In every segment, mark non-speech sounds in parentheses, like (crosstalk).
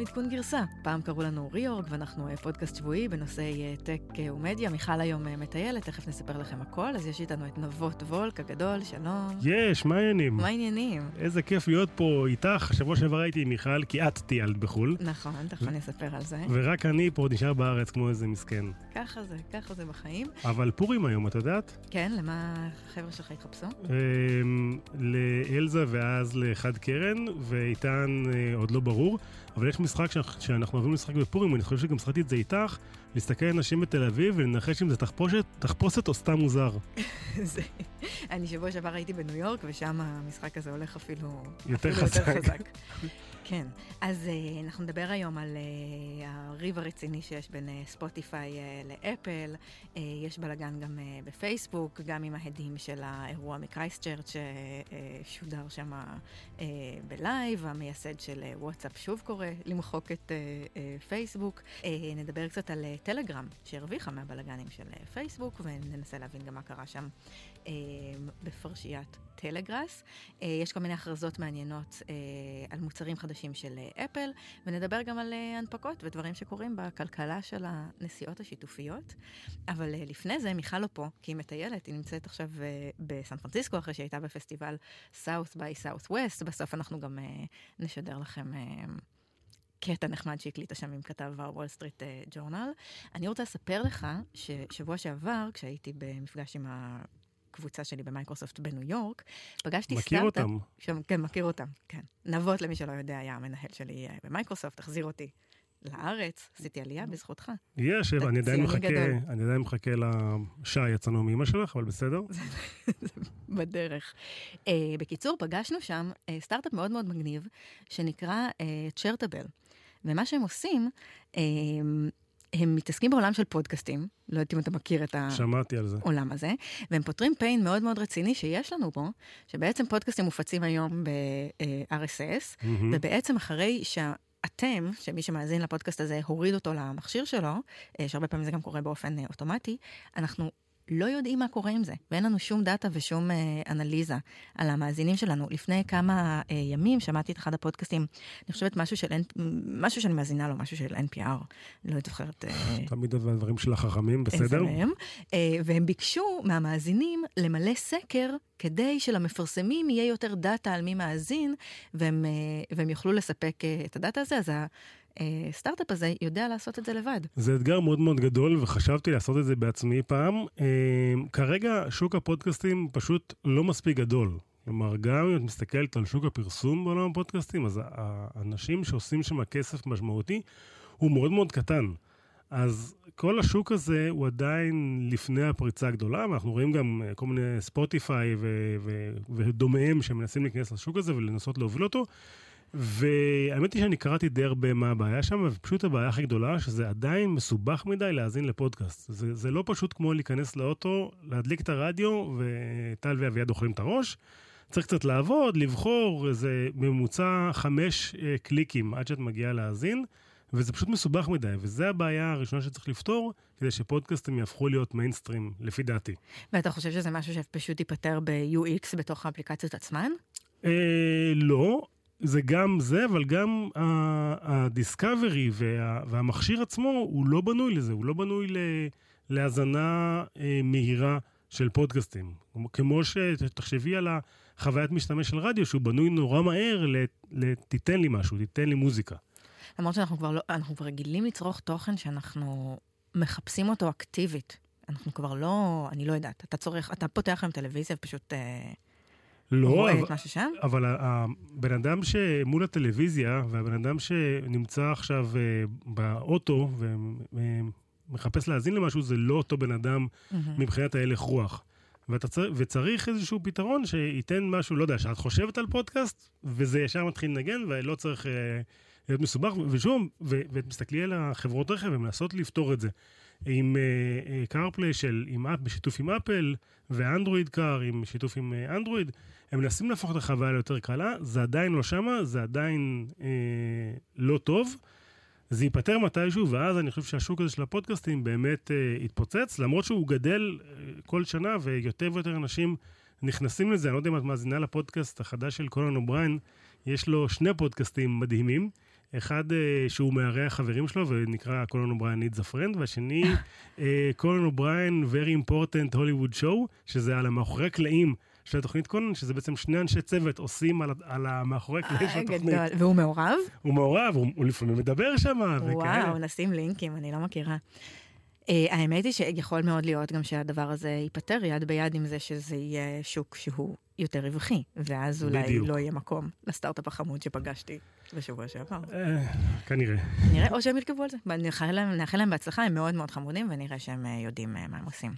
עדכון גרסה. פעם קראו לנו ריאורג, ואנחנו אה, פודקאסט שבועי בנושאי אה, טק אה, ומדיה. מיכל היום מטיילת, תכף נספר לכם הכל. אז יש איתנו את נבות וולק הגדול, שלום. יש, מה העניינים? מה העניינים? איזה כיף להיות פה איתך. שבוע שעבר הייתי עם מיכל, כי את טיילת בחו"ל. נכון, תכף אני אספר על זה. ורק אני פה נשאר בארץ כמו איזה מסכן. ככה זה, ככה זה בחיים. אבל פורים היום, את יודעת? כן, למה החבר'ה שלך התחפשו? אמ, לאלזה ואז לחד קרן, ואיתן עוד לא ברור. אבל יש משחק שאנחנו אוהבים לשחק בפורים, ואני חושב שגם שחקתי את זה איתך, להסתכל על אנשים בתל אביב ולנחש אם זה תחפושת, תחפושת או סתם מוזר. (laughs) אני שבוע שעבר הייתי בניו יורק, ושם המשחק הזה הולך אפילו יותר חזק. (laughs) כן, אז uh, אנחנו נדבר היום על uh, הריב הרציני שיש בין uh, ספוטיפיי uh, לאפל. Uh, יש בלאגן גם uh, בפייסבוק, גם עם ההדים של האירוע מקרייסטצ'רץ' ששודר שם uh, בלייב. המייסד של uh, וואטסאפ שוב קורא למחוק את uh, uh, פייסבוק. Uh, נדבר קצת על uh, טלגרם, שהרוויחה מהבלאגנים של uh, פייסבוק, וננסה להבין גם מה קרה שם uh, בפרשיית טלגראס. Uh, יש כל מיני הכרזות מעניינות uh, על מוצרים חדשים. של אה, אפל, ונדבר גם על אה, הנפקות ודברים שקורים בכלכלה של הנסיעות השיתופיות. אבל אה, לפני זה, מיכל לא פה, כי היא מטיילת, היא נמצאת עכשיו בסן פרנסיסקו, אחרי שהייתה בפסטיבל South by Southwest. בסוף אנחנו גם נשדר לכם... קטע נחמד שהקליטה שם עם כתב הוול סטריט ג'ורנל. אני רוצה לספר לך ששבוע שעבר, כשהייתי במפגש עם הקבוצה שלי במייקרוסופט בניו יורק, פגשתי מכיר סטארט-אפ. מכיר אותם. שם, כן, מכיר אותם, כן. נבות, למי שלא יודע, היה המנהל שלי אה, במייקרוסופט, החזיר אותי לארץ, עשיתי עלייה בזכותך. יש, אני עדיין מחכה, אני עדיין מחכה לשעה יצאנו מאמא שלך, אבל בסדר. (laughs) בדרך. Uh, בקיצור, פגשנו שם uh, סטארט-אפ מאוד מאוד מגניב, שנקרא צ'רטבל. Uh, ומה שהם עושים, הם מתעסקים בעולם של פודקאסטים, לא יודעת אם אתה מכיר את העולם הזה, והם פותרים פיין מאוד מאוד רציני שיש לנו פה, שבעצם פודקאסטים מופצים היום ב-RSS, mm-hmm. ובעצם אחרי שה... אתם, שמי שמאזין לפודקאסט הזה הוריד אותו למכשיר שלו, אה, שהרבה פעמים זה גם קורה באופן אה, אוטומטי, אנחנו לא יודעים מה קורה עם זה, ואין לנו שום דאטה ושום אה, אנליזה על המאזינים שלנו. לפני כמה אה, ימים שמעתי את אחד הפודקאסטים, אני חושבת משהו של, משהו שאני מאזינה לו, משהו של NPR, לא זוכרת. אה, תמיד הדברים של החכמים, בסדר? אה, והם ביקשו מהמאזינים למלא סקר כדי שלמפרסמים יהיה יותר דאטה על מי מאזין, והם, אה, והם יוכלו לספק אה, את הדאטה הזה, אז הסטארט-אפ הזה יודע לעשות את זה לבד. זה אתגר מאוד מאוד גדול, וחשבתי לעשות את זה בעצמי פעם. אה, כרגע שוק הפודקאסטים פשוט לא מספיק גדול. כלומר, גם אם את מסתכלת על שוק הפרסום בעולם הפודקאסטים, אז האנשים שעושים שם כסף משמעותי הוא מאוד מאוד קטן. אז כל השוק הזה הוא עדיין לפני הפריצה הגדולה, ואנחנו רואים גם כל מיני ספוטיפיי ודומיהם שמנסים להיכנס לשוק הזה ולנסות להוביל אותו. והאמת היא שאני קראתי די הרבה מה הבעיה שם, ופשוט הבעיה הכי גדולה, שזה עדיין מסובך מדי להאזין לפודקאסט. זה, זה לא פשוט כמו להיכנס לאוטו, להדליק את הרדיו, וטל ואביעד אוכלים את הראש. צריך קצת לעבוד, לבחור איזה ממוצע חמש אה, קליקים עד שאת מגיעה להאזין, וזה פשוט מסובך מדי, וזו הבעיה הראשונה שצריך לפתור, כדי שפודקאסטים יהפכו להיות מיינסטרים, לפי דעתי. ואתה חושב שזה משהו שפשוט ייפתר ב-UX בתוך האפליקציות עצמן? אה, לא, זה גם זה, אבל גם הדיסקאברי וה, והמכשיר עצמו, הוא לא בנוי לזה, הוא לא בנוי להאזנה אה, מהירה של פודקאסטים. כמו שתחשבי על החוויית משתמש של רדיו, שהוא בנוי נורא מהר לתיתן לי משהו, תיתן לי מוזיקה. למרות שאנחנו כבר, לא, כבר רגילים לצרוך תוכן שאנחנו מחפשים אותו אקטיבית. אנחנו כבר לא, אני לא יודעת, אתה צורך, אתה פותח היום טלוויזיה ופשוט... אה, לא, אבל, אבל הבן אדם שמול הטלוויזיה, והבן אדם שנמצא עכשיו אה, באוטו ומחפש להאזין למשהו, זה לא אותו בן אדם mm-hmm. מבחינת ההלך רוח. צר, וצריך איזשהו פתרון שייתן משהו, לא יודע, שאת חושבת על פודקאסט, וזה ישר מתחיל לנגן, ולא צריך אה, להיות מסובך. ושוב, ומסתכלי על החברות רכב, הן מנסות לפתור את זה. עם קארפליי uh, של, עם בשיתוף עם אפל, ו Android Car עם שיתוף עם אנדרואיד, uh, הם מנסים להפוך את החוויה ליותר קלה, זה עדיין לא שמה, זה עדיין uh, לא טוב. זה ייפתר מתישהו, ואז אני חושב שהשוק הזה של הפודקאסטים באמת uh, יתפוצץ, למרות שהוא גדל uh, כל שנה, ויותר ויותר אנשים נכנסים לזה. אני לא יודע אם את מאזינה לפודקאסט החדש של קונן אובריין, יש לו שני פודקאסטים מדהימים. אחד שהוא מארח חברים שלו ונקרא קונן אובריין needs a friend, והשני קונן אובריין very important Hollywood show, שזה על המאחורי הקלעים. של התוכנית קונן, שזה בעצם שני אנשי צוות עושים על, על המאחורי קלעים של התוכנית. גדול. והוא מעורב? הוא מעורב, הוא, הוא לפעמים מדבר שם, וכאלה. וואו, נשים לינקים, אני לא מכירה. Uh, האמת היא שיכול מאוד להיות גם שהדבר הזה ייפתר יד ביד עם זה שזה יהיה שוק שהוא יותר רווחי, ואז אולי בדיוק. לא יהיה מקום לסטארט-אפ החמוד שפגשתי בשבוע שעבר. אה, כנראה. נראה, או שהם ירכבו על זה. נאחל להם, נאחל להם בהצלחה, הם מאוד מאוד חמודים, ונראה שהם אה, יודעים מה הם עושים.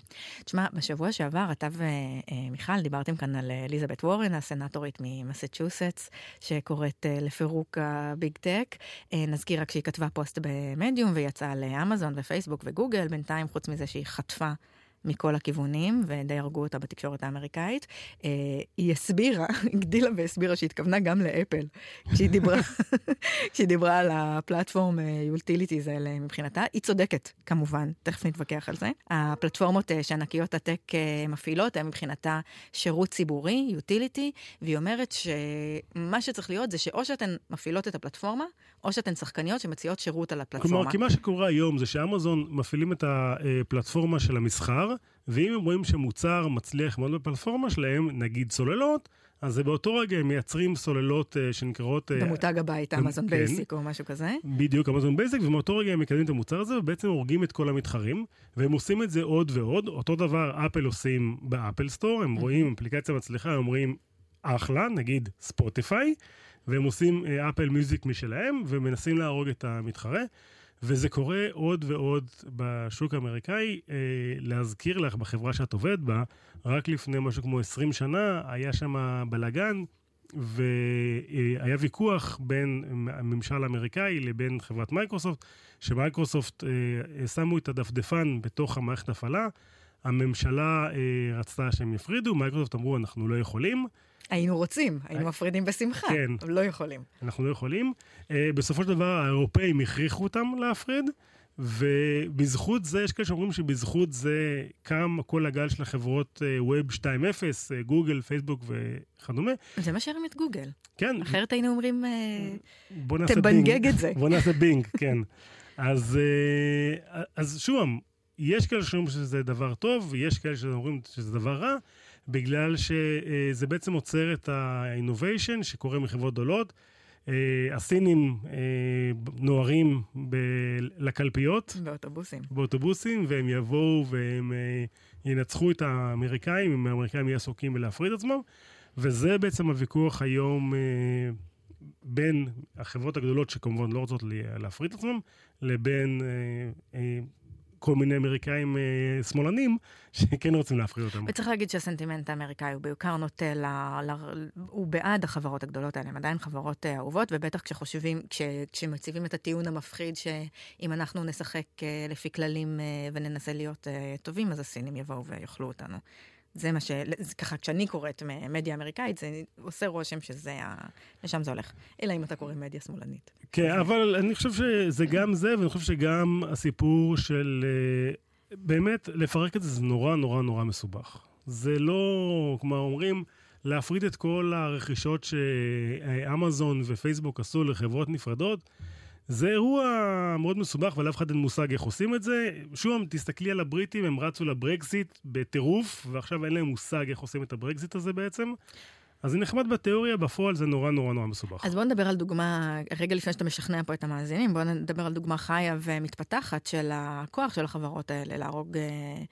תשמע, בשבוע שעבר אתה ומיכל דיברתם כאן על אליזבת וורן, הסנטורית ממסצ'וסטס, שקוראת לפירוק ה big tech. נזכיר רק שהיא כתבה פוסט במדיום ויצאה לאמזון ופייסבוק וגוגל, בינתיים, חוץ מזה שהיא חטפה מכל הכיוונים, ודי הרגו אותה בתקשורת האמריקאית. אה, היא הסבירה, (laughs) הגדילה והסבירה שהיא התכוונה גם לאפל, כשהיא דיברה, (laughs) כשהיא דיברה על הפלטפורם אה, האלה מבחינתה. היא צודקת, כמובן, תכף נתווכח על זה. הפלטפורמות אה, שענקיות הטק מפעילות הן מבחינתה שירות ציבורי, יוטיליטי, והיא אומרת שמה שצריך להיות זה שאו שאתן מפעילות את הפלטפורמה, או שאתן שחקניות שמציעות שירות על הפלטפורמה. כלומר, כי מה שקורה היום זה שאמזון מפעילים את הפלטפורמה של המסחר, ואם הם רואים שמוצר מצליח מאוד בפלטפורמה שלהם, נגיד סוללות, אז באותו רגע הם מייצרים סוללות uh, שנקראות... Uh, במותג הבית, אמזון כן, Basic או משהו כזה. בדיוק, אמזון Basic, ומאותו רגע הם מקדמים את המוצר הזה, ובעצם הורגים את כל המתחרים, והם עושים את זה עוד ועוד. אותו דבר אפל עושים באפל Store, הם רואים אפליקציה מצליחה, הם רואים אחלה, נגיד ספוטיפיי, והם עושים אפל uh, Music משלהם, ומנסים להרוג את המתחרה. וזה קורה עוד ועוד בשוק האמריקאי. אה, להזכיר לך, בחברה שאת עובדת בה, רק לפני משהו כמו 20 שנה היה שם בלאגן, והיה ויכוח בין הממשל האמריקאי לבין חברת מייקרוסופט, שמייקרוסופט אה, שמו את הדפדפן בתוך המערכת הפעלה. הממשלה אה, רצתה שהם יפרידו, מייקרוסופט אמרו, אנחנו לא יכולים. היינו רוצים, היינו מפרידים בשמחה, כן. אבל לא יכולים. אנחנו לא יכולים. Uh, בסופו של דבר האירופאים הכריחו אותם להפריד, ובזכות זה, יש כאלה שאומרים שבזכות זה קם כל הגל של החברות Web 2.0, גוגל, פייסבוק וכדומה. זה מה שהרים את גוגל. כן. אחרת היינו אומרים, תבנגג את זה. (laughs) בוא נעשה בינג, כן. אז, אז שוב, יש כאלה שאומרים שזה דבר טוב, ויש כאלה שאומרים שזה דבר רע. בגלל שזה בעצם עוצר את ה-innovation שקורה מחברות גדולות. אה, הסינים אה, נוהרים לקלפיות. באוטובוסים. באוטובוסים, והם יבואו והם אה, ינצחו את האמריקאים, אם האמריקאים יהיו עסוקים בלהפריד עצמם. וזה בעצם הוויכוח היום בין החברות הגדולות, שכמובן לא רוצות להפריד עצמם, לבין כל מיני אמריקאים אה, שמאלנים (laughs) שכן רוצים להפחיד אותם. וצריך להגיד שהסנטימנט האמריקאי הוא בעיקר נוטה, ל, ל, הוא בעד החברות הגדולות האלה, הן עדיין חברות אה, אהובות, ובטח כשחושבים, כש, כשמציבים את הטיעון המפחיד שאם אנחנו נשחק אה, לפי כללים אה, וננסה להיות אה, טובים, אז הסינים יבואו ויאכלו אותנו. זה מה ש... ככה, כשאני קוראת מדיה אמריקאית, זה עושה רושם שזה ה... לשם זה הולך. אלא אם אתה קורא מדיה שמאלנית. כן, אבל אני חושב שזה גם זה, ואני חושב שגם הסיפור של... אה, באמת, לפרק את זה זה נורא נורא נורא מסובך. זה לא, כלומר, אומרים, להפריד את כל הרכישות שאמזון ופייסבוק עשו לחברות נפרדות. זה אירוע מאוד מסובך, ולאף אחד אין מושג איך עושים את זה. שוב, תסתכלי על הבריטים, הם רצו לברקזיט בטירוף, ועכשיו אין להם מושג איך עושים את הברקזיט הזה בעצם. אז זה נחמד בתיאוריה, בפועל זה נורא נורא נורא מסובך. אז בואו נדבר על דוגמה, רגע לפני שאתה משכנע פה את המאזינים, בואו נדבר על דוגמה חיה ומתפתחת של הכוח של החברות האלה להרוג אה,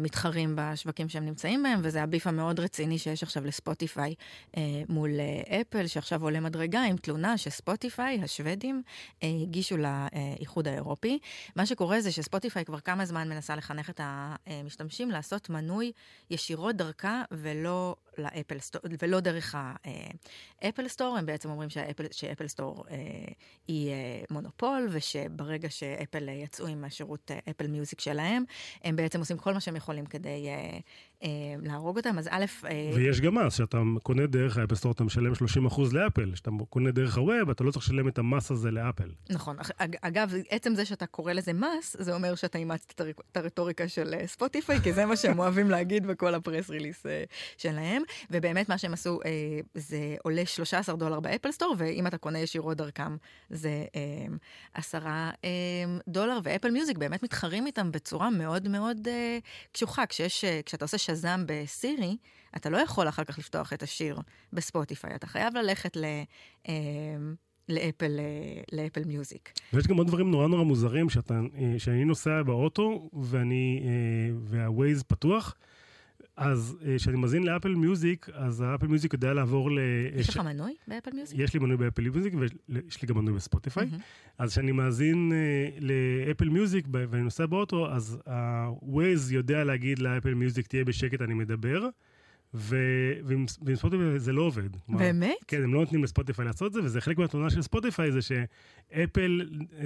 מתחרים בשווקים שהם נמצאים בהם, וזה הביף המאוד רציני שיש עכשיו לספוטיפיי אה, מול אה, אפל, שעכשיו עולה מדרגה עם תלונה שספוטיפיי, השוודים, אה, הגישו לאיחוד האירופי. מה שקורה זה שספוטיפיי כבר כמה זמן מנסה לחנך את המשתמשים לעשות מנוי ישירות דרכה ולא ל App Store, ולא דרך ה App Store, הם בעצם אומרים שה App, ש App Store אה, היא אה, מונופול, ושברגע שאפל יצאו עם השירות Apple Music שלהם, הם בעצם עושים כל מה שהם יכולים כדי אה, להרוג אותם, אז א'... אה, ויש גם מס, שאתה קונה דרך ה App Store, אתה משלם 30% לאפל. כשאתה קונה דרך ה web, אתה לא צריך לשלם את המס הזה לאפל. נכון. אג- אגב, עצם זה שאתה קורא לזה מס, זה אומר שאתה אימצת את הר- את הרטוריקה של אה, ספוטיפיי, כי זה מה שהם אוהבים להגיד בכל ה press release אה, שלהם. ובאמת מה שהם עשו, אה, זה עולה 13 דולר ב App Store, ואם אתה קונה ישירות דרכם, זה אה, 10 אה, דולר, ו Apple Music באמת מתחרים איתם בצורה מאוד מאוד אה, קשוחה. כשיש, אה, כשאתה עושה Shazam בסירי, אתה לא יכול אחר כך לפתוח את השיר בספוטיפיי, אתה חייב ללכת ל... אה, לאפל, אה, ל Apple Music. ויש גם עוד דברים נורא נורא מוזרים, שאתה, אה, שאני נוסע באוטו, ואני, אה, והווייז פתוח, אז אה, כשאני מאזין ל Apple Music, אז ה Apple Music יודע לעבור ל... יש ש- לך מנוי ב Apple Music? יש לי מנוי ב Apple Music ויש לי גם מנוי בספוטיפיי. אז כשאני מאזין אה, ל Apple Music ואני נוסע באוטו, אז ה-Waze יודע להגיד ל Apple Music, תהיה בשקט, אני מדבר, ועם ספוטיפיי זה לא עובד. באמת? כן, הם לא נותנים לספוטיפיי לעשות את זה, וזה חלק מהתלונה של ספוטיפיי, זה שאפל אה,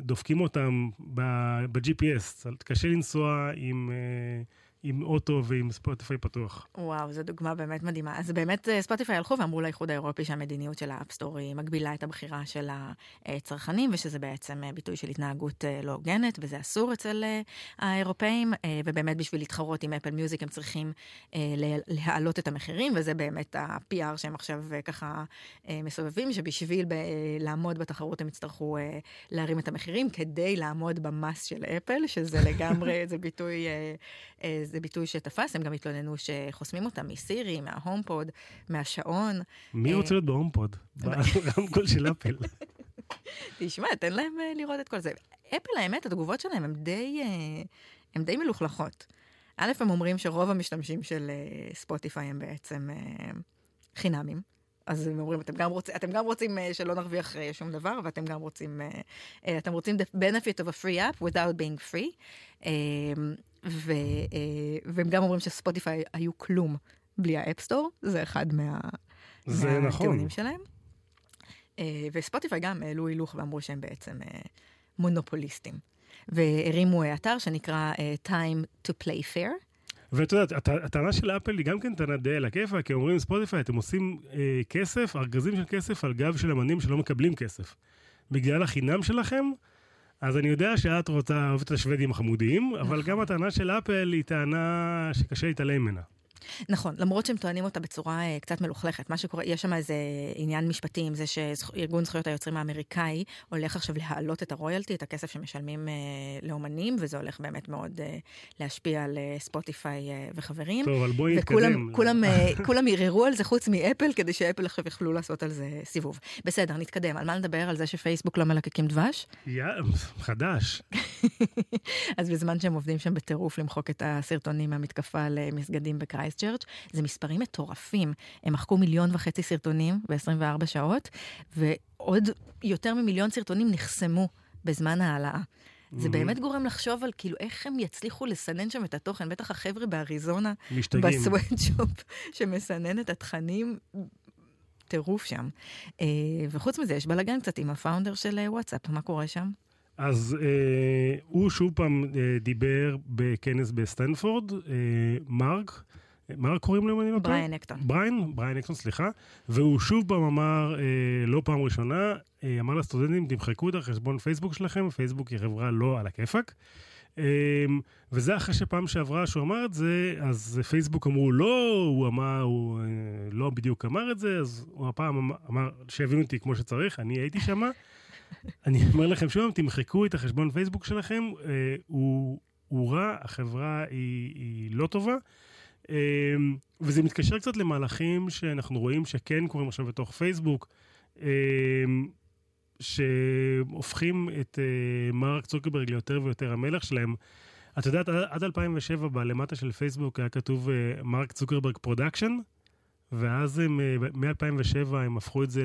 דופקים אותם ב-GPS. קשה לנסוע עם, אה, עם אוטו ועם ספוטיפיי פתוח. וואו, זו דוגמה באמת מדהימה. אז באמת אה, ספוטיפיי הלכו ואמרו לאיחוד האירופי שהמדיניות של ה App Store היא מגבילה את הבחירה של הצרכנים, ושזה בעצם אה, ביטוי של התנהגות אה, לא הוגנת, וזה אסור אצל האירופאים, ובאמת בשביל להתחרות עם Apple Music הם צריכים לה- להעלות את המחירים, וזה באמת ה-PR שהם עכשיו ככה מסובבים, שבשביל לעמוד בתחרות הם יצטרכו להרים את המחירים כדי לעמוד במס של אפל, שזה לגמרי, (laughs) זה ביטוי... זה ביטוי שתפס, הם גם התלוננו שחוסמים אותם מסירי, מה HomePod, מהשעון. מי אה, רוצה להיות ב HomePod? ברמקול (laughs) של אפל. תשמע, תן להם אה, לראות את כל זה. אפל, האמת, התגובות שלהם הן די, אה, הן די מלוכלכות. א', הם אומרים שרוב המשתמשים של ספוטיפיי הם בעצם חינמים. אז הם אומרים, אתם גם, רוצ, אתם גם רוצים שלא נרוויח שום דבר, ואתם גם רוצים, אתם רוצים the benefit of a free app without being free. ו, אה, והם גם אומרים שספוטיפיי היו כלום בלי ה App Store, זה אחד מה, זה נכון. מהטיעונים שלהם. אה, וספוטיפיי גם העלו הילוך ואמרו שהם בעצם אה, מונופוליסטים. והרימו אתר שנקרא Time to Play Fair. ואת יודעת, הט- הטענה של אפל היא גם כן טענה די על הכיפה, כי אומרים ספוטיפיי, אתם עושים אה, כסף, ארגזים של כסף על גב של אמנים שלא מקבלים כסף. בגלל החינם שלכם, אז אני יודע שאת רוצה, אוהבת את השוודים החמודיים, אבל גם הטענה של אפל היא טענה שקשה להתעלם ממנה. נכון, למרות שהם טוענים אותה בצורה אה, קצת מלוכלכת. מה שקורה, יש שם איזה עניין משפטי עם זה שארגון זכויות היוצרים האמריקאי הולך עכשיו להעלות את הרויאלטי, את הכסף שמשלמים אה, לאומנים, וזה הולך באמת מאוד אה, להשפיע על אה, ספוטיפיי אה, וחברים. טוב, אבל בואי נתקדם. וכולם כולם, אה, כולם ערערו על זה חוץ מאפל, כדי שאפל עכשיו יוכלו לעשות על זה סיבוב. בסדר, נתקדם. על מה נדבר? על זה שפייסבוק לא מלקקים דבש? יא, חדש. (laughs) אז בזמן שהם עובדים שם בטירוף למחוק את הסרטונים מהמתקפה למסגדים בקרייסט צ'רץ', זה מספרים מטורפים. הם מחקו מיליון וחצי סרטונים ב-24 שעות, ועוד יותר ממיליון סרטונים נחסמו בזמן ההעלאה. זה באמת גורם לחשוב על כאילו איך הם יצליחו לסנן שם את התוכן, בטח החבר'ה באריזונה. ב sweatshop, שמסנן את התכנים, טירוף שם. אה, וחוץ מזה, יש בלאגן קצת עם ה founder של אה, וואטסאפ, מה קורה שם? אז אה, הוא שוב פעם אה, דיבר בכנס בסטנפורד, אה, מרק, מרק קוראים לו אם אני לא טועה? בריאן אקטון. בריין, בריין אקטון, סליחה, והוא שוב פעם אמר, אה, לא פעם ראשונה, אה, אמר לסטודנטים, תמחקו את החשבון פייסבוק שלכם, פייסבוק היא חברה לא על הכיפאק. אה, וזה אחרי שפעם שעברה שהוא אמר את זה, אז פייסבוק אמרו לא, הוא אמר, הוא אה, לא בדיוק אמר את זה, אז הוא הפעם אמר- אמר, שיבינו אותי כמו שצריך, אני הייתי שמה. (laughs) אני אומר לכם שוב, תמחקו את החשבון פייסבוק שלכם, אה, הוא, הוא רע, החברה היא, היא לא טובה. אה, וזה מתקשר קצת למהלכים שאנחנו רואים שכן קורים עכשיו בתוך פייסבוק, אה, שהופכים את אה, מרק צוקרברג ליותר ויותר המלך שלהם. את יודעת, עד- עד 2007 בלמטה של פייסבוק היה כתוב אה, מרק צוקרברג production, ואז הם, אה, מ-2007 הם הפכו את זה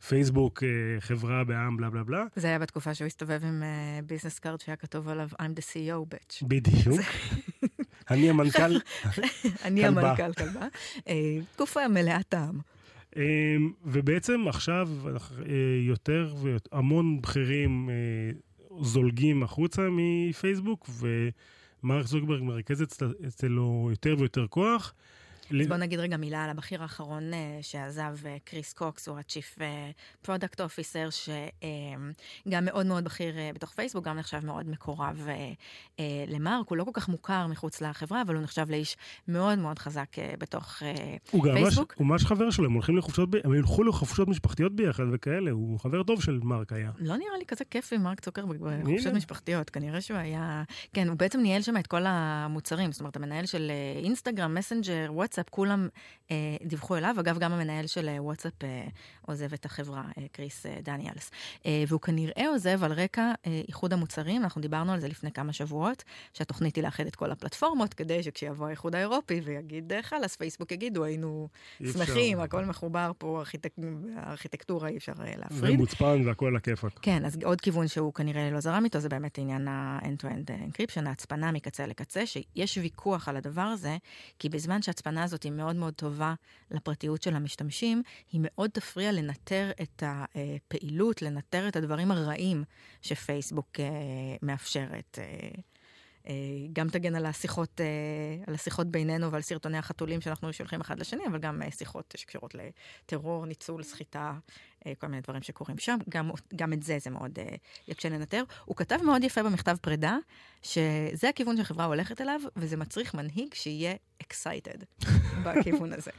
לפייסבוק, חברה בע"מ, בלה בלה בלה. זה היה בתקופה שהוא הסתובב עם business card שהיה כתוב עליו I'm the CEO bitch. בדיוק. אני המנכ"ל. (laughs) אני. המנכ"ל כלבה. אה, תקופה מלאת טעם. אמ, ובעצם עכשיו אה, יותר והמון בכירים אה, זולגים החוצה מפייסבוק, מרק צוקרברג מרכז אצלו יותר ויותר כוח. אז בוא נגיד רגע מילה על הבכיר האחרון uh, שעזב, uh, קריס קוקס, הוא ה-Chief Product Officer, שגם מאוד מאוד בכיר בתוך פייסבוק, גם נחשב מאוד מקורב למרק, הוא לא כל כך מוכר מחוץ לחברה, אבל הוא נחשב לאיש מאוד מאוד חזק בתוך הוא פייסבוק. הוא ממש חבר שלו, הם הולכים לחופשות, הם ילכו לחופשות משפחתיות ביחד וכאלה, הוא חבר טוב של מרק היה. לא נראה לי כזה כיף עם מרק צוקרברג בחופשות משפחתיות, כנראה שהוא היה... כן, הוא בעצם ניהל שם את כל המוצרים, זאת אומרת, המנהל של אינסטגרם, מסנג'ר, וואטסאפ, כולם אה, דיווחו אליו. אגב, גם המנהל של אה, וואטסאפ אה, עוזב את החברה, אה, קריס אה, דניאלס. אה, והוא כנראה עוזב על רקע אה, איחוד המוצרים, אנחנו דיברנו על זה לפני כמה שבועות, שהתוכנית היא לאחד את כל הפלטפורמות, כדי שכשיבוא האיחוד האירופי ויגיד אה, חלאס, פייסבוק יגידו, היינו שמחים, הכל מחובר פה, ארכיטק... הארכיטקטורה אי אפשר אה, להפריד. ומוצפן והכל הכיפאק. כן, אז עוד כיוון שהוא כנראה לא זרם איתו, זה באמת עניין ה-end-to-end encryption, ההצפנה מקצה לקצה, שיש ויכוח על הדבר הזה, כי בזמן שההצפנה הזאת היא מאוד מאוד טובה לפרטיות של המשתמשים, היא מאוד תפריע לנטר את הפעילות, לנטר את הדברים הרעים שפייסבוק אה, מאפשרת. אה, אה, גם תגן על השיחות, על השיחות בינינו ועל סרטוני החתולים שאנחנו שולחים אחד לשני, אבל גם שיחות שקשורות לטרור, ניצול, סחיטה, כל מיני דברים שקורים שם. גם, גם את זה זה מאוד יקשה לנטר. הוא כתב מאוד יפה במכתב פרידה, שזה הכיוון שהחברה הולכת אליו, וזה מצריך מנהיג שיהיה excited (laughs) בכיוון הזה.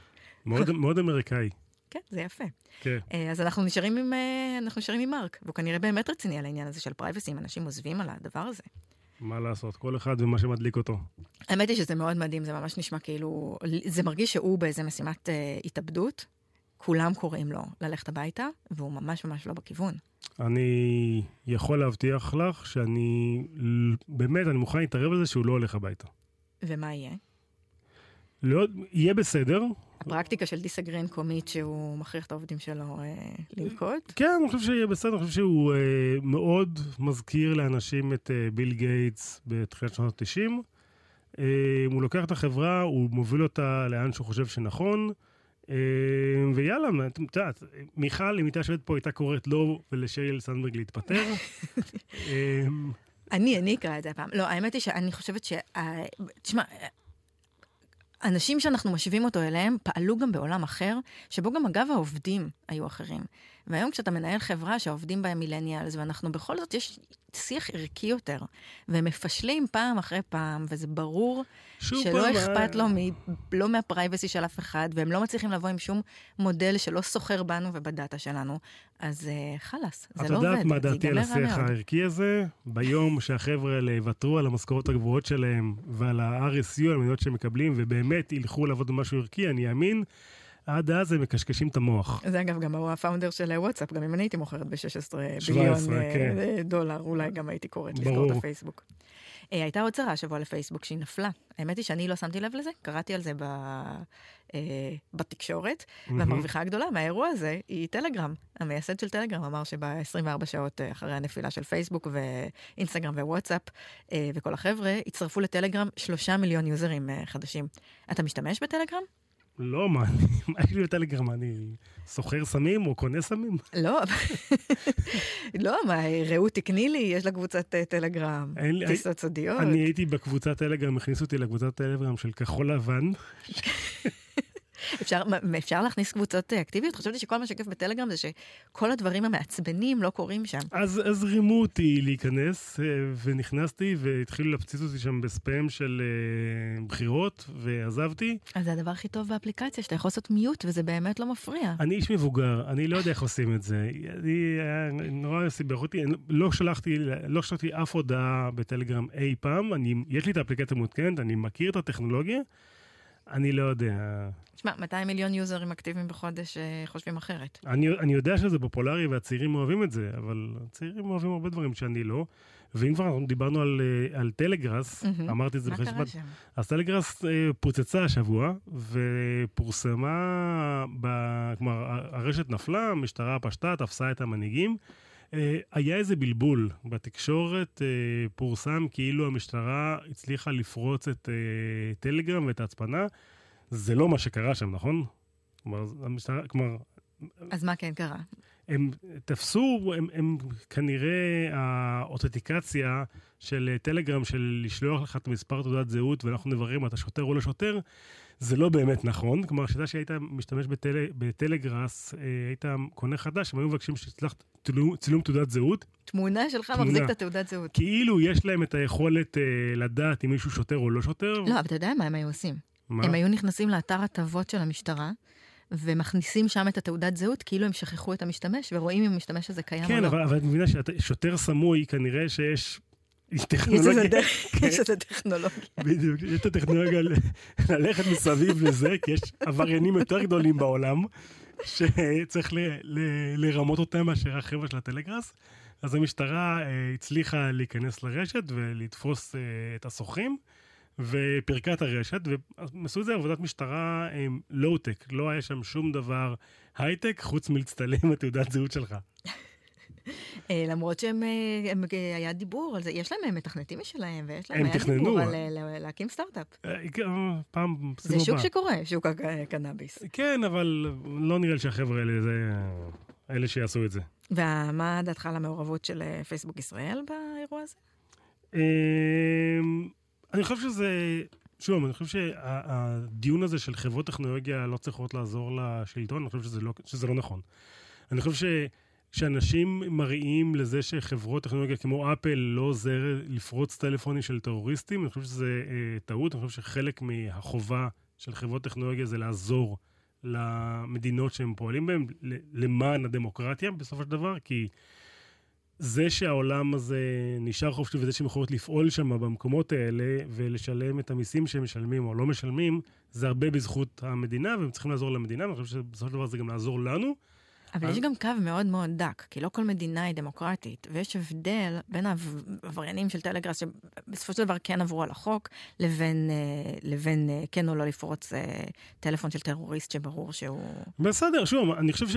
מאוד, מאוד אמריקאי. כן, זה יפה. כן. אז אנחנו נשארים עם, אנחנו נשארים עם מרק, והוא כנראה באמת רציני על העניין הזה של פרייבסי, אם אנשים עוזבים על הדבר הזה. מה לעשות, כל אחד ומה שמדליק אותו. האמת היא שזה מאוד מדהים, זה ממש נשמע כאילו, זה מרגיש שהוא באיזה משימת אה, התאבדות, כולם קוראים לו ללכת הביתה, והוא ממש ממש לא בכיוון. אני יכול להבטיח לך שאני, באמת, אני מוכן להתערב על זה שהוא לא הולך הביתה. ומה יהיה? לא, יהיה בסדר. הפרקטיקה של דיסגרין קומית שהוא מכריח את העובדים שלו אה, לנקוט? כן, אני חושב שיהיה בסדר, אני חושב שהוא אה, מאוד מזכיר לאנשים את אה, ביל גייטס בתחילת שנות ה-90. אה, הוא לוקח את החברה, הוא מוביל אותה לאן שהוא חושב שנכון. ויאללה, את יודעת, מיכל, אם הייתה יושבת פה, הייתה קוראת לו ולשייל סנדברג להתפטר. (laughs) אני, אני אקרא את זה הפעם. לא, האמת היא שאני חושבת ש... תשמע, אנשים שאנחנו משווים אותו אליהם פעלו גם בעולם אחר, שבו גם אגב העובדים היו אחרים. והיום כשאתה מנהל חברה שהעובדים בהם מילניאלס, ואנחנו בכל זאת, יש שיח ערכי יותר, והם מפשלים פעם אחרי פעם, וזה ברור שלא פעם אכפת לו מ, לא מהפרייבסי של אף אחד, והם לא מצליחים לבוא עם שום מודל שלא סוחר בנו ובדאטה שלנו, אז uh, חלאס, זה לא עובד, את יודעת מה דעתי על השיח הערכי הזה? ביום (laughs) שהחבר'ה האלה יוותרו על המשכורות הגבוהות שלהם ועל ה-RSU, על המדינות שהם מקבלים, ובאמת ילכו לעבוד במשהו ערכי, אני אאמין. עד אז הם מקשקשים את המוח. זה אגב גם הוא הפאונדר של וואטסאפ, גם אם אני הייתי מוכרת ב-16 ביליון כן. דולר, אולי גם הייתי קוראת לסגור את הפייסבוק. הייתה עוד צרה השבוע לפייסבוק שהיא נפלה. האמת היא שאני לא שמתי לב לזה, קראתי על זה ב... בתקשורת, mm-hmm. והמרוויחה הגדולה מהאירוע הזה היא טלגרם. המייסד של טלגרם אמר שב-24 שעות אחרי הנפילה של פייסבוק ואינסטגרם ווואטסאפ וכל החבר'ה, הצטרפו לטלגרם שלושה מיליון יוזרים חדשים. אתה משתמש בטלגרם? לא, מה, מה יש לי בטלגרם? אני סוחר סמים או קונה סמים? לא, לא, מה, רעות תקני לי, יש לה קבוצת טלגרם, טיסות סודיות. אני הייתי בקבוצת טלגרם, הכניסו אותי לקבוצת טלגרם של כחול לבן. אפשר, אפשר להכניס קבוצות אה, אקטיביות? חשבתי שכל מה שכיף בטלגרם זה שכל הדברים המעצבנים לא קורים שם. אז, אז רימו אותי להיכנס, אה, ונכנסתי, והתחילו להפציץ אותי שם בספאם של uh, בחירות, ועזבתי. אז זה הדבר הכי טוב באפליקציה, שאתה יכול לעשות מיוט, וזה באמת לא מפריע. אני איש מבוגר, אני לא יודע איך עושים את זה. אני נורא סיבך אותי, לא שלחתי, לא שלחתי אף הודעה בטלגרם אי פעם. אני, יש לי את האפליקציה המותקנת, אני מכיר את הטכנולוגיה. אני לא יודע. תשמע, 200 מיליון יוזרים אקטיביים בחודש אה, חושבים אחרת. אני, אני יודע שזה פופולרי והצעירים אוהבים את זה, אבל הצעירים אוהבים הרבה דברים שאני לא. ואם כבר דיברנו על, אה, על טלגראס, mm-hmm. אמרתי את זה בחשבון. מה קרה שם? אז טלגראס אה, פוצצה השבוע, ופורסמה, ב, כלומר, הרשת נפלה, המשטרה פשטה, תפסה את המנהיגים. היה איזה בלבול בתקשורת, פורסם כאילו המשטרה הצליחה לפרוץ את טלגרם ואת ההצפנה. זה לא מה שקרה שם, נכון? כלומר, המשטרה, כלומר... אז מה כן קרה? הם תפסו, הם, הם כנראה האותנטיקציה של טלגרם, של לשלוח לך את מספר תעודת זהות ואנחנו נברר אם אתה שוטר או לא שוטר, זה לא באמת נכון. כלומר, כשאתה שהיית משתמש בטל, בטלגראס, אה, היית קונה חדש, הם היו מבקשים שתשלח צילום, צילום תעודת זהות. תמונה שלך תמונה. מחזיק את התעודת זהות. כאילו יש להם את היכולת אה, לדעת אם מישהו שוטר או לא שוטר. לא, אבל אתה יודע מה הם היו עושים? מה? הם היו נכנסים לאתר הטבות של המשטרה. ומכניסים שם את התעודת זהות, כאילו הם שכחו את המשתמש, ורואים אם המשתמש הזה קיים כן, או לא. כן, אבל את מבינה ששוטר סמוי, כנראה שיש טכנולוגיה. יש איזה טכנולוגיה. בדיוק, יש את הטכנולוגיה ללכת מסביב לזה, כי יש עבריינים יותר גדולים בעולם, שצריך לרמות אותם מאשר החבר'ה של הטלגראס. אז המשטרה אה, הצליחה להיכנס לרשת ולתפוס אה, את הסוחרים. ופירקה את הרשת, והם עשו את זה עבודת משטרה לואו-טק, לא היה שם שום דבר הייטק חוץ מלהצטלם את תעודת זהות שלך. (laughs) אה, למרות שהם, אה, אה, היה דיבור על זה, יש להם מתכנתים משלהם, ויש להם, היה. דיבור על להקים סטארט-אפ. פעם, זה שוק שקורה, שוק הקנאביס. כן, אבל לא נראה לי שהחבר'ה האלה זה אלה שיעשו את זה. ומה דעתך על המעורבות של פייסבוק ישראל באירוע הזה? אני חושב שזה, שוב, אני חושב שהדיון הזה של חברות טכנולוגיה לא צריכות לעזור לשלטון, אני חושב שזה לא, שזה לא נכון. אני חושב. שאנשים מראים לזה שחברות טכנולוגיה כמו אפל לא עוזר לפרוץ טלפונים של טרוריסטים, אני חושב שזה אה, טעות, אני חושב שחלק מהחובה של חברות טכנולוגיה זה לעזור למדינות שהם פועלים בהן, למען הדמוקרטיה בסופו של דבר, כי זה שהעולם הזה נשאר חופשי וזה שהם יכולות לפעול שם במקומות האלה ולשלם את המיסים שהם משלמים או לא משלמים, זה הרבה בזכות המדינה, והם צריכים לעזור למדינה, ואני חושב שבסופו של דבר זה גם לעזור לנו. אבל יש גם קו מאוד מאוד דק, כי לא כל מדינה היא דמוקרטית, ויש הבדל בין העבריינים של טלגראס, שבסופו של דבר כן עברו על החוק, לבין, אה, לבין אה, כן או לא לפרוץ אה, טלפון של טרוריסט שברור שהוא... בסדר, שוב, אני חושב ש...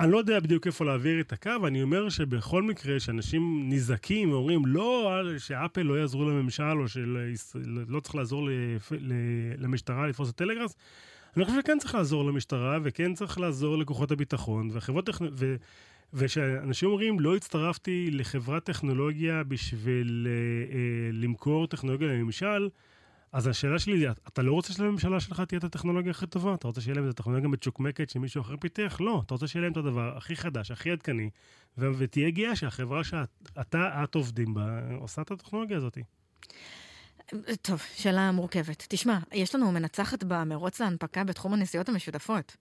אני לא יודע בדיוק איפה להעביר את הקו, אני אומר שבכל מקרה שאנשים נזעקים ואומרים לא, שאפל לא יעזרו לממשל או שלא לא צריך לעזור למשטרה לפרוס את טלגראס, אני חושב שכן צריך לעזור למשטרה וכן צריך לעזור לכוחות הביטחון וחברות טכנולוגיה. ו... וכשאנשים אומרים, לא הצטרפתי לחברת טכנולוגיה בשביל אה, אה, למכור טכנולוגיה לממשל, אז השאלה שלי היא, אתה לא רוצה שלממשלה שלך תהיה את הטכנולוגיה הכי טובה? אתה רוצה שיהיה להם את הטכנולוגיה מצ'וקמקת שמישהו אחר פיתח? לא, אתה רוצה שיהיה להם את הדבר הכי חדש, הכי עדכני, ו- ותהיה גאה שהחברה שאתה, את עובדים בה, עושה את הטכנולוגיה הזאת. טוב, שאלה מורכבת. תשמע, יש לנו מנצחת במרוץ להנפקה בתחום הנסיעות המשותפות.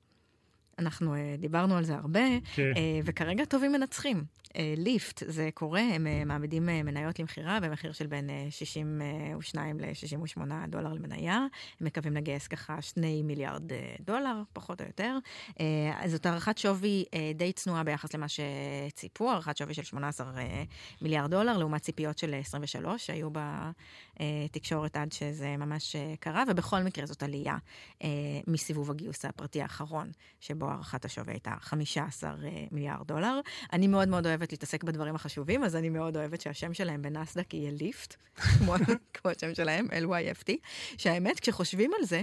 אנחנו uh, דיברנו על זה הרבה, okay. כן. uh, וכרגע טובים מנצחים. אה, ליפט, זה קורה, הם אה, מעמידים אה, מניות למכירה במחיר של בין 62 ל-68 דולר למניה. הם מקווים לגייס ככה 2 מיליארד דולר, פחות או יותר. זאת הערכת שווי די צנועה ביחס למה שציפו, הערכת שווי של 18 מיליארד דולר, לעומת ציפיות של 23 שהיו בתקשורת עד שזה ממש קרה, ובכל מקרה זאת עלייה מסיבוב הגיוס הפרטי האחרון, שבו הערכת השווי הייתה 15 מיליארד דולר. אני מאוד מאוד אוהבת להתעסק בדברים החשובים, אז אני מאוד אוהבת שהשם שלהם בנסדק יהיה ליפט, (laughs) כמו, כמו השם שלהם, LYFT, שהאמת, כשחושבים על זה,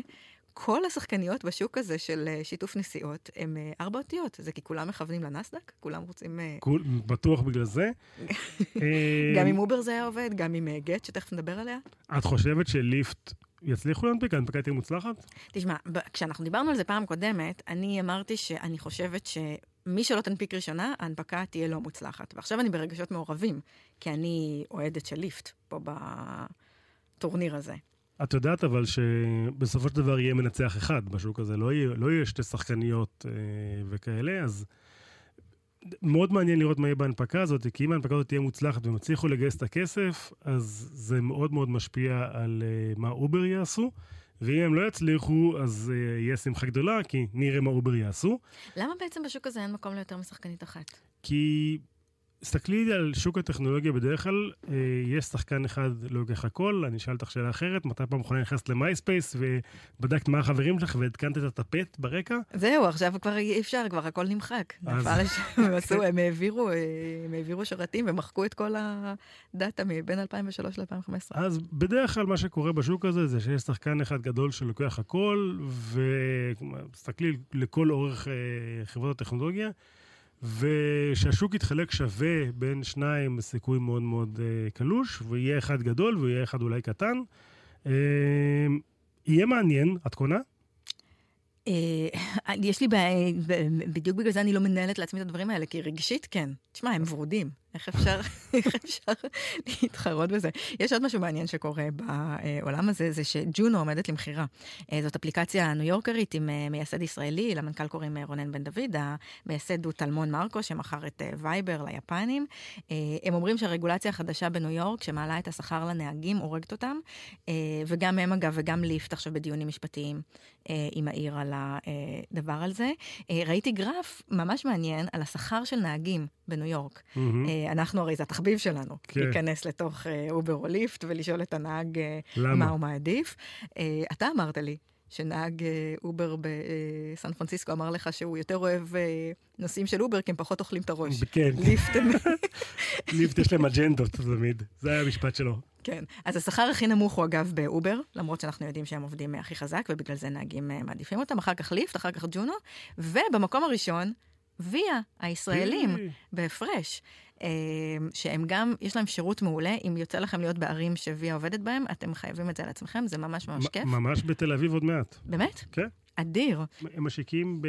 כל השחקניות בשוק הזה של אה, שיתוף נסיעות הם אה, ארבע אותיות. זה כי כולם מכוונים לנסדק? כולם רוצים... אה, כול, בטוח בגלל זה. (laughs) גם עם אובר זה היה עובד, גם עם גט, שתכף נדבר עליה. את חושבת שליפט יצליחו להנפיק? ההנפקה תהיה מוצלחת? תשמע, כשאנחנו דיברנו על זה פעם קודמת, אני אמרתי שאני חושבת ש... מי שלא תנפיק ראשונה, ההנפקה תהיה לא מוצלחת. ועכשיו אני ברגשות מעורבים, כי אני אוהדת של ליפט פה בטורניר הזה. את יודעת אבל שבסופו של דבר יהיה מנצח אחד בשוק הזה, לא יהיה, לא יהיה שתי שחקניות אה, וכאלה, אז מאוד מעניין לראות מה יהיה בהנפקה הזאת, כי אם ההנפקה הזאת תהיה מוצלחת והם יצליחו לגייס את הכסף, אז זה מאוד מאוד משפיע על אה, מה אובר יעשו. ואם הם לא יצליחו, אז אה, יהיה שמחה גדולה, כי נראה מה אובר יעשו. למה בעצם בשוק הזה אין מקום ליותר משחקנית אחת? כי תסתכלי על שוק הטכנולוגיה בדרך כלל, אה, יש שחקן אחד לא לוקח הכל, אני אשאל אותך שאלה אחרת, מתי פעם אחרונה נכנסת למייספייס ובדקת מה החברים שלך ועדכנת את הטפט ברקע? זהו, עכשיו כבר אי אפשר, כבר הכל נמחק. נפל לשם, הם עשו, הם העבירו, אה, הם העבירו שרתים ומחקו את כל הדאטה מבין 2003 ל-2015. אז בדרך כלל מה שקורה בשוק הזה זה שיש שחקן אחד גדול שלוקח הכל, ותסתכלי לכל אורך אה, חברות הטכנולוגיה. ושהשוק יתחלק שווה בין שניים בסיכוי מאוד מאוד uh, קלוש, ויהיה אחד גדול ויהיה אחד אולי קטן. Uh, יהיה מעניין, את קונה? אה, יש לי בעיה, בדיוק בגלל זה אני לא מנהלת לעצמי את הדברים האלה, כי רגשית כן. תשמע, הם ורודים. איך אפשר, איך אפשר להתחרות בזה? יש עוד משהו מעניין שקורה בעולם הזה, זה שג'ונו עומדת למכירה. אה, זאת אפליקציה ניו יורקרית עם אה, מייסד ישראלי, למנכ"ל קוראים רונן בן דוד, המייסד הוא טלמון מרקו, שמכר את וייבר ליפנים. הם אומרים שהרגולציה החדשה בניו יורק, שמעלה את השכר לנהגים, הורגת אותם, וגם הם אגב, וגם ליפט עכשיו בדיונים משפטיים עם העיר על הדבר הזה. ראיתי גרף ממש מעניין על השכר של נהגים בניו יורק. Mm-hmm. אנחנו הרי זה התחביב שלנו, כן. להיכנס לתוך אובר או ליפט ולשאול את הנהג למה? מה הוא מעדיף. אתה אמרת לי שנהג אובר בסן פרנסיסקו אמר לך שהוא יותר אוהב נוסעים של אובר, כי הם פחות אוכלים את הראש. כן. ליפט (laughs) ליפט יש להם אג'נדות תמיד, זה היה המשפט שלו. כן, אז השכר הכי נמוך הוא אגב באובר, למרות שאנחנו יודעים שהם עובדים הכי חזק, ובגלל זה נהגים מעדיפים אותם, אחר כך ליפט, אחר כך ג'ונו, ובמקום הראשון, ויה, הישראלים, בהפרש. אה, שהם גם, יש להם שירות מעולה. אם יוצא לכם להיות בערים שוויה עובדת בהם, אתם חייבים את זה על עצמכם, זה ממש ממש כיף. ממש בתל אביב עוד מעט. באמת? כן. אדיר. הם משיקים.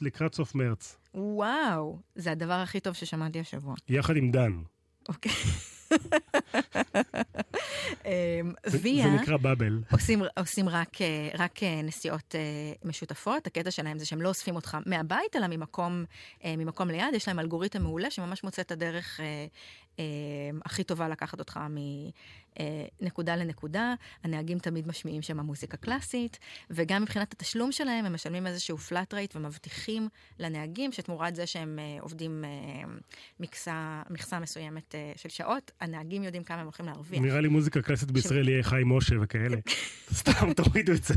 לקראת סוף מרץ. וואו, זה הדבר הכי טוב ששמעתי השבוע. יחד עם דן. אוקיי. ויה... זה נקרא באבל. עושים, עושים רק, אה, רק אה, נסיעות אה, משותפות. הקטע שלהם זה שהם לא אוספים אותך מהבית, אלא ממקום, ממקום ליד. יש להם אלגוריתם מעולה שממש מוצא את הדרך הכי טובה לקחת אותך מנקודה לנקודה. הנהגים תמיד משמיעים שם מוזיקה קלאסית, וגם מבחינת התשלום שלהם, הם משלמים איזשהו פלאט רייט ומבטיחים לנהגים שתמורת זה שהם עובדים מכסה, מכסה מסוימת של שעות, הנהגים יודעים כמה הם הולכים להרוויח. נראה לי מוזיקה קלאסית בישראל יהיה חיים משה וכאלה. סתם, תורידו את זה.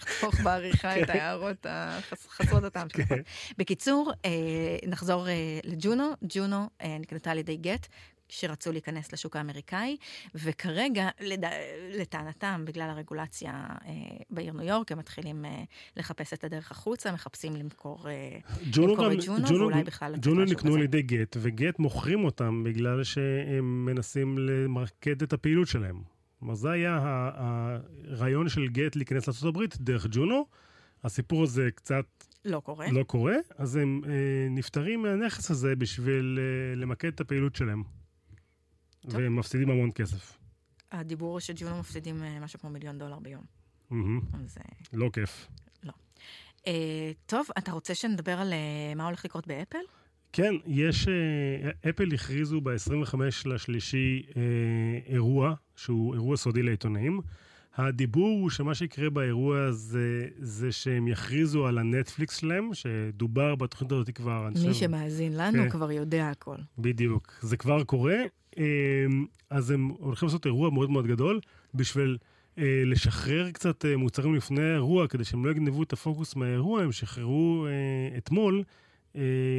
חתוך בעריכה את כן. ההערות החסרות הטעם שלך. כן. בקיצור, אה, נחזור אה, לג'ונו. ג'ונו אה, נקנתה על ידי גט. שרצו להיכנס לשוק האמריקאי, וכרגע, לד... לטענתם, בגלל הרגולציה אה, בעיר ניו יורק, הם מתחילים אה, לחפש את הדרך החוצה, מחפשים למכור, אה, למכור את ג'ונו, ג'ונו, ואולי בכלל לצאת ג'ונו נקנו על ידי גט, וגט מוכרים אותם בגלל שהם מנסים למרקד את הפעילות שלהם. כלומר, זה היה הרעיון של גט להיכנס לארה"ב דרך ג'ונו. הסיפור הזה קצת לא קורה. לא קורה, אז הם אה, נפטרים מהנכס הזה בשביל אה, למקד את הפעילות שלהם. טוב. והם מפסידים המון כסף. הדיבור שג'ונו מפסידים אה, משהו כמו מיליון דולר ביום. Mm-hmm. אז... אה, לא כיף. לא. אה, טוב, אתה רוצה שנדבר על מה הולך לקרות באפל? כן, יש, אפל הכריזו ב-25 לשלישי אה, אירוע, שהוא אירוע סודי לעיתונאים. הדיבור הוא שמה שיקרה באירוע הזה, זה שהם יכריזו על הנטפליקס שלהם, שדובר בתוכנית הזאת כבר... מי חושב... שמאזין לנו כן. כבר יודע הכל. בדיוק, זה כבר קורה. אה, אז הם הולכים לעשות אירוע מאוד מאוד גדול, בשביל אה, לשחרר קצת אה, מוצרים לפני האירוע, כדי שהם לא יגנבו את הפוקוס מהאירוע, הם שחררו אתמול.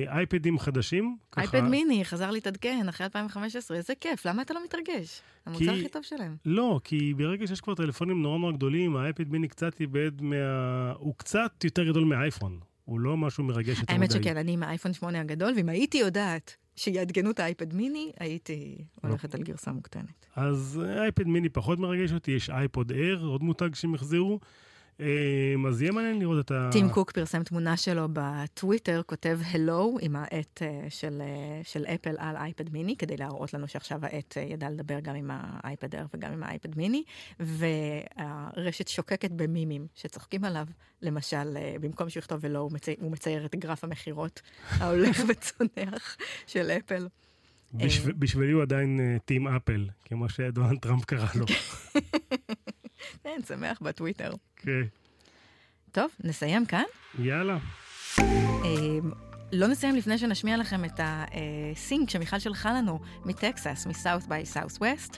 אייפדים חדשים. אייפד מיני, חזר להתעדכן אחרי 2015, איזה כיף, למה אתה לא מתרגש? המוצר הכי טוב שלהם. לא, כי ברגע שיש כבר טלפונים נורא נורא גדולים, האייפד מיני קצת איבד מה... הוא קצת יותר גדול מהאייפון. הוא לא משהו מרגש יותר מדי. האמת שכן, אני עם האייפון 8 הגדול, ואם הייתי יודעת שיעדכנו את האייפד מיני, הייתי הולכת על גרסה מוקטנת. אז אייפד מיני פחות מרגש אותי, יש אייפוד אייר, עוד מותג שהם החזירו. אמ, אז יהיה מעניין לראות את ה... טים קוק פרסם תמונה שלו בטוויטר, כותב הלו עם העט אה, של, אה, של אפל על אייפד מיני, כדי להראות לנו שעכשיו העט אה, ידע לדבר גם עם האייפד אייר וגם עם האייפד מיני, והרשת שוקקת במימים שצוחקים עליו. למשל, במקום שהוא יכתוב הלו, הוא מצייר את גרף המכירות (laughs) ההולך וצונח של אפל. בשבילי הוא עדיין טים אפל, כמו שדונלד טראמפ קרא לו. (laughs) כן, שמח בטוויטר. כן. טוב, נסיים כאן? יאללה. אמ, לא נסיים לפני שנשמיע לכם את ה sync שמיכל שלחה לנו מטקסס, מ South by Southwest.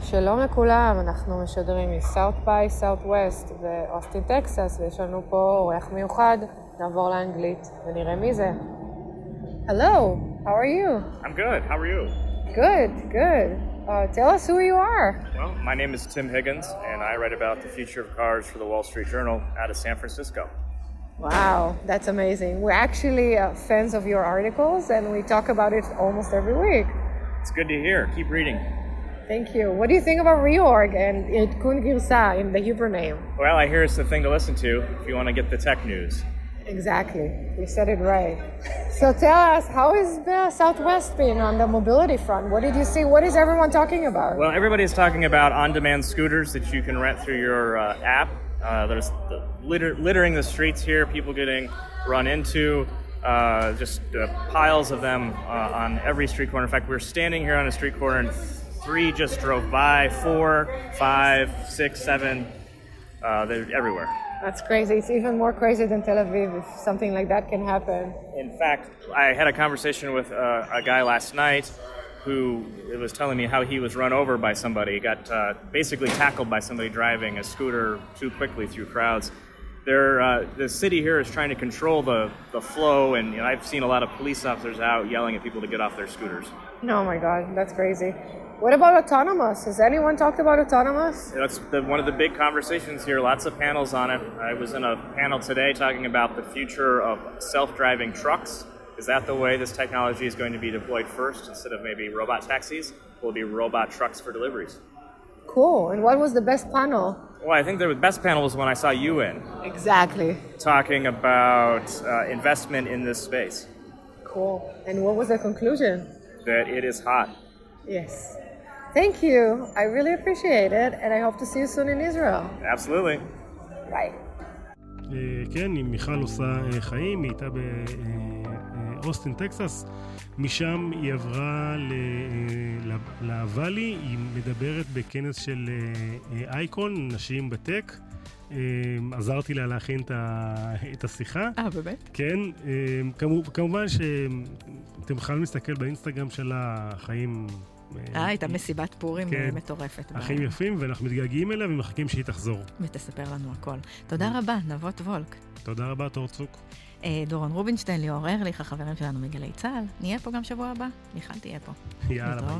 שלום לכולם, אנחנו משדרים מסאוט ביי סאוט ווסט ואוסטין טקסס, ויש לנו פה אורח מיוחד. נעבור לאנגלית ונראה מי זה. Hello, how are you? I'm good, how are you? Good, good. Uh, tell us who you are. Well, my name is Tim Higgins, and I write about the future of cars for the Wall Street Journal out of San Francisco. Wow, that's amazing. We're actually uh, fans of your articles and we talk about it almost every week. It's good to hear. Keep reading. Thank you. What do you think about reorg and Itkun Girsa in the Hebrew name? Well, I hear it's the thing to listen to if you want to get the tech news. Exactly. You said it right. So tell us, how is the Southwest been on the mobility front? What did you see? What is everyone talking about? Well, everybody's talking about on-demand scooters that you can rent through your uh, app. Uh, there's the litter, littering the streets here, people getting run into, uh, just uh, piles of them uh, on every street corner. In fact, we're standing here on a street corner and three just drove by, four, five, six, seven. Uh, they're everywhere. That's crazy. It's even more crazy than Tel Aviv if something like that can happen. In fact, I had a conversation with uh, a guy last night who was telling me how he was run over by somebody, got uh, basically tackled by somebody driving a scooter too quickly through crowds. There, uh, the city here is trying to control the, the flow, and you know, I've seen a lot of police officers out yelling at people to get off their scooters. Oh my God, that's crazy. What about autonomous? Has anyone talked about autonomous? That's the, one of the big conversations here. Lots of panels on it. I was in a panel today talking about the future of self-driving trucks. Is that the way this technology is going to be deployed first, instead of maybe robot taxis? Will it be robot trucks for deliveries? Cool. And what was the best panel? Well, I think the best panel was when I saw you in, Exactly. talking about uh, investment in this space. Cool. And what was the conclusion? That it is hot. Yes. Thank you. I really appreciate it, and I hope to see you soon in Israel. Absolutely. Bye. אה, כן, אם מיכל עושה אה, חיים, היא הייתה באוסטין, טקסס. משם היא עברה אה, לוואלי, היא מדברת בכנס של אה, אה, אייקון, נשים בטק. אה, עזרתי לה להכין את השיחה. אה, באמת? כן, אה, כמו- כמובן שאתם יכולים להסתכל באינסטגרם שלה, חיים... אה, הייתה מסיבת פורים כן. אה, מטורפת. ב- החיים יפים, ואנחנו מתגעגעים אליה ומחכים שהיא תחזור. ותספר לנו הכל. תודה רבה, נבות וולק. תודה רבה, תור צוק. אה, דורון רובינשטיין, ליאור ארליך, החברים שלנו מגלי צה"ל. נהיה פה גם שבוע הבא. מיכל תהיה פה. יאללה, ביי.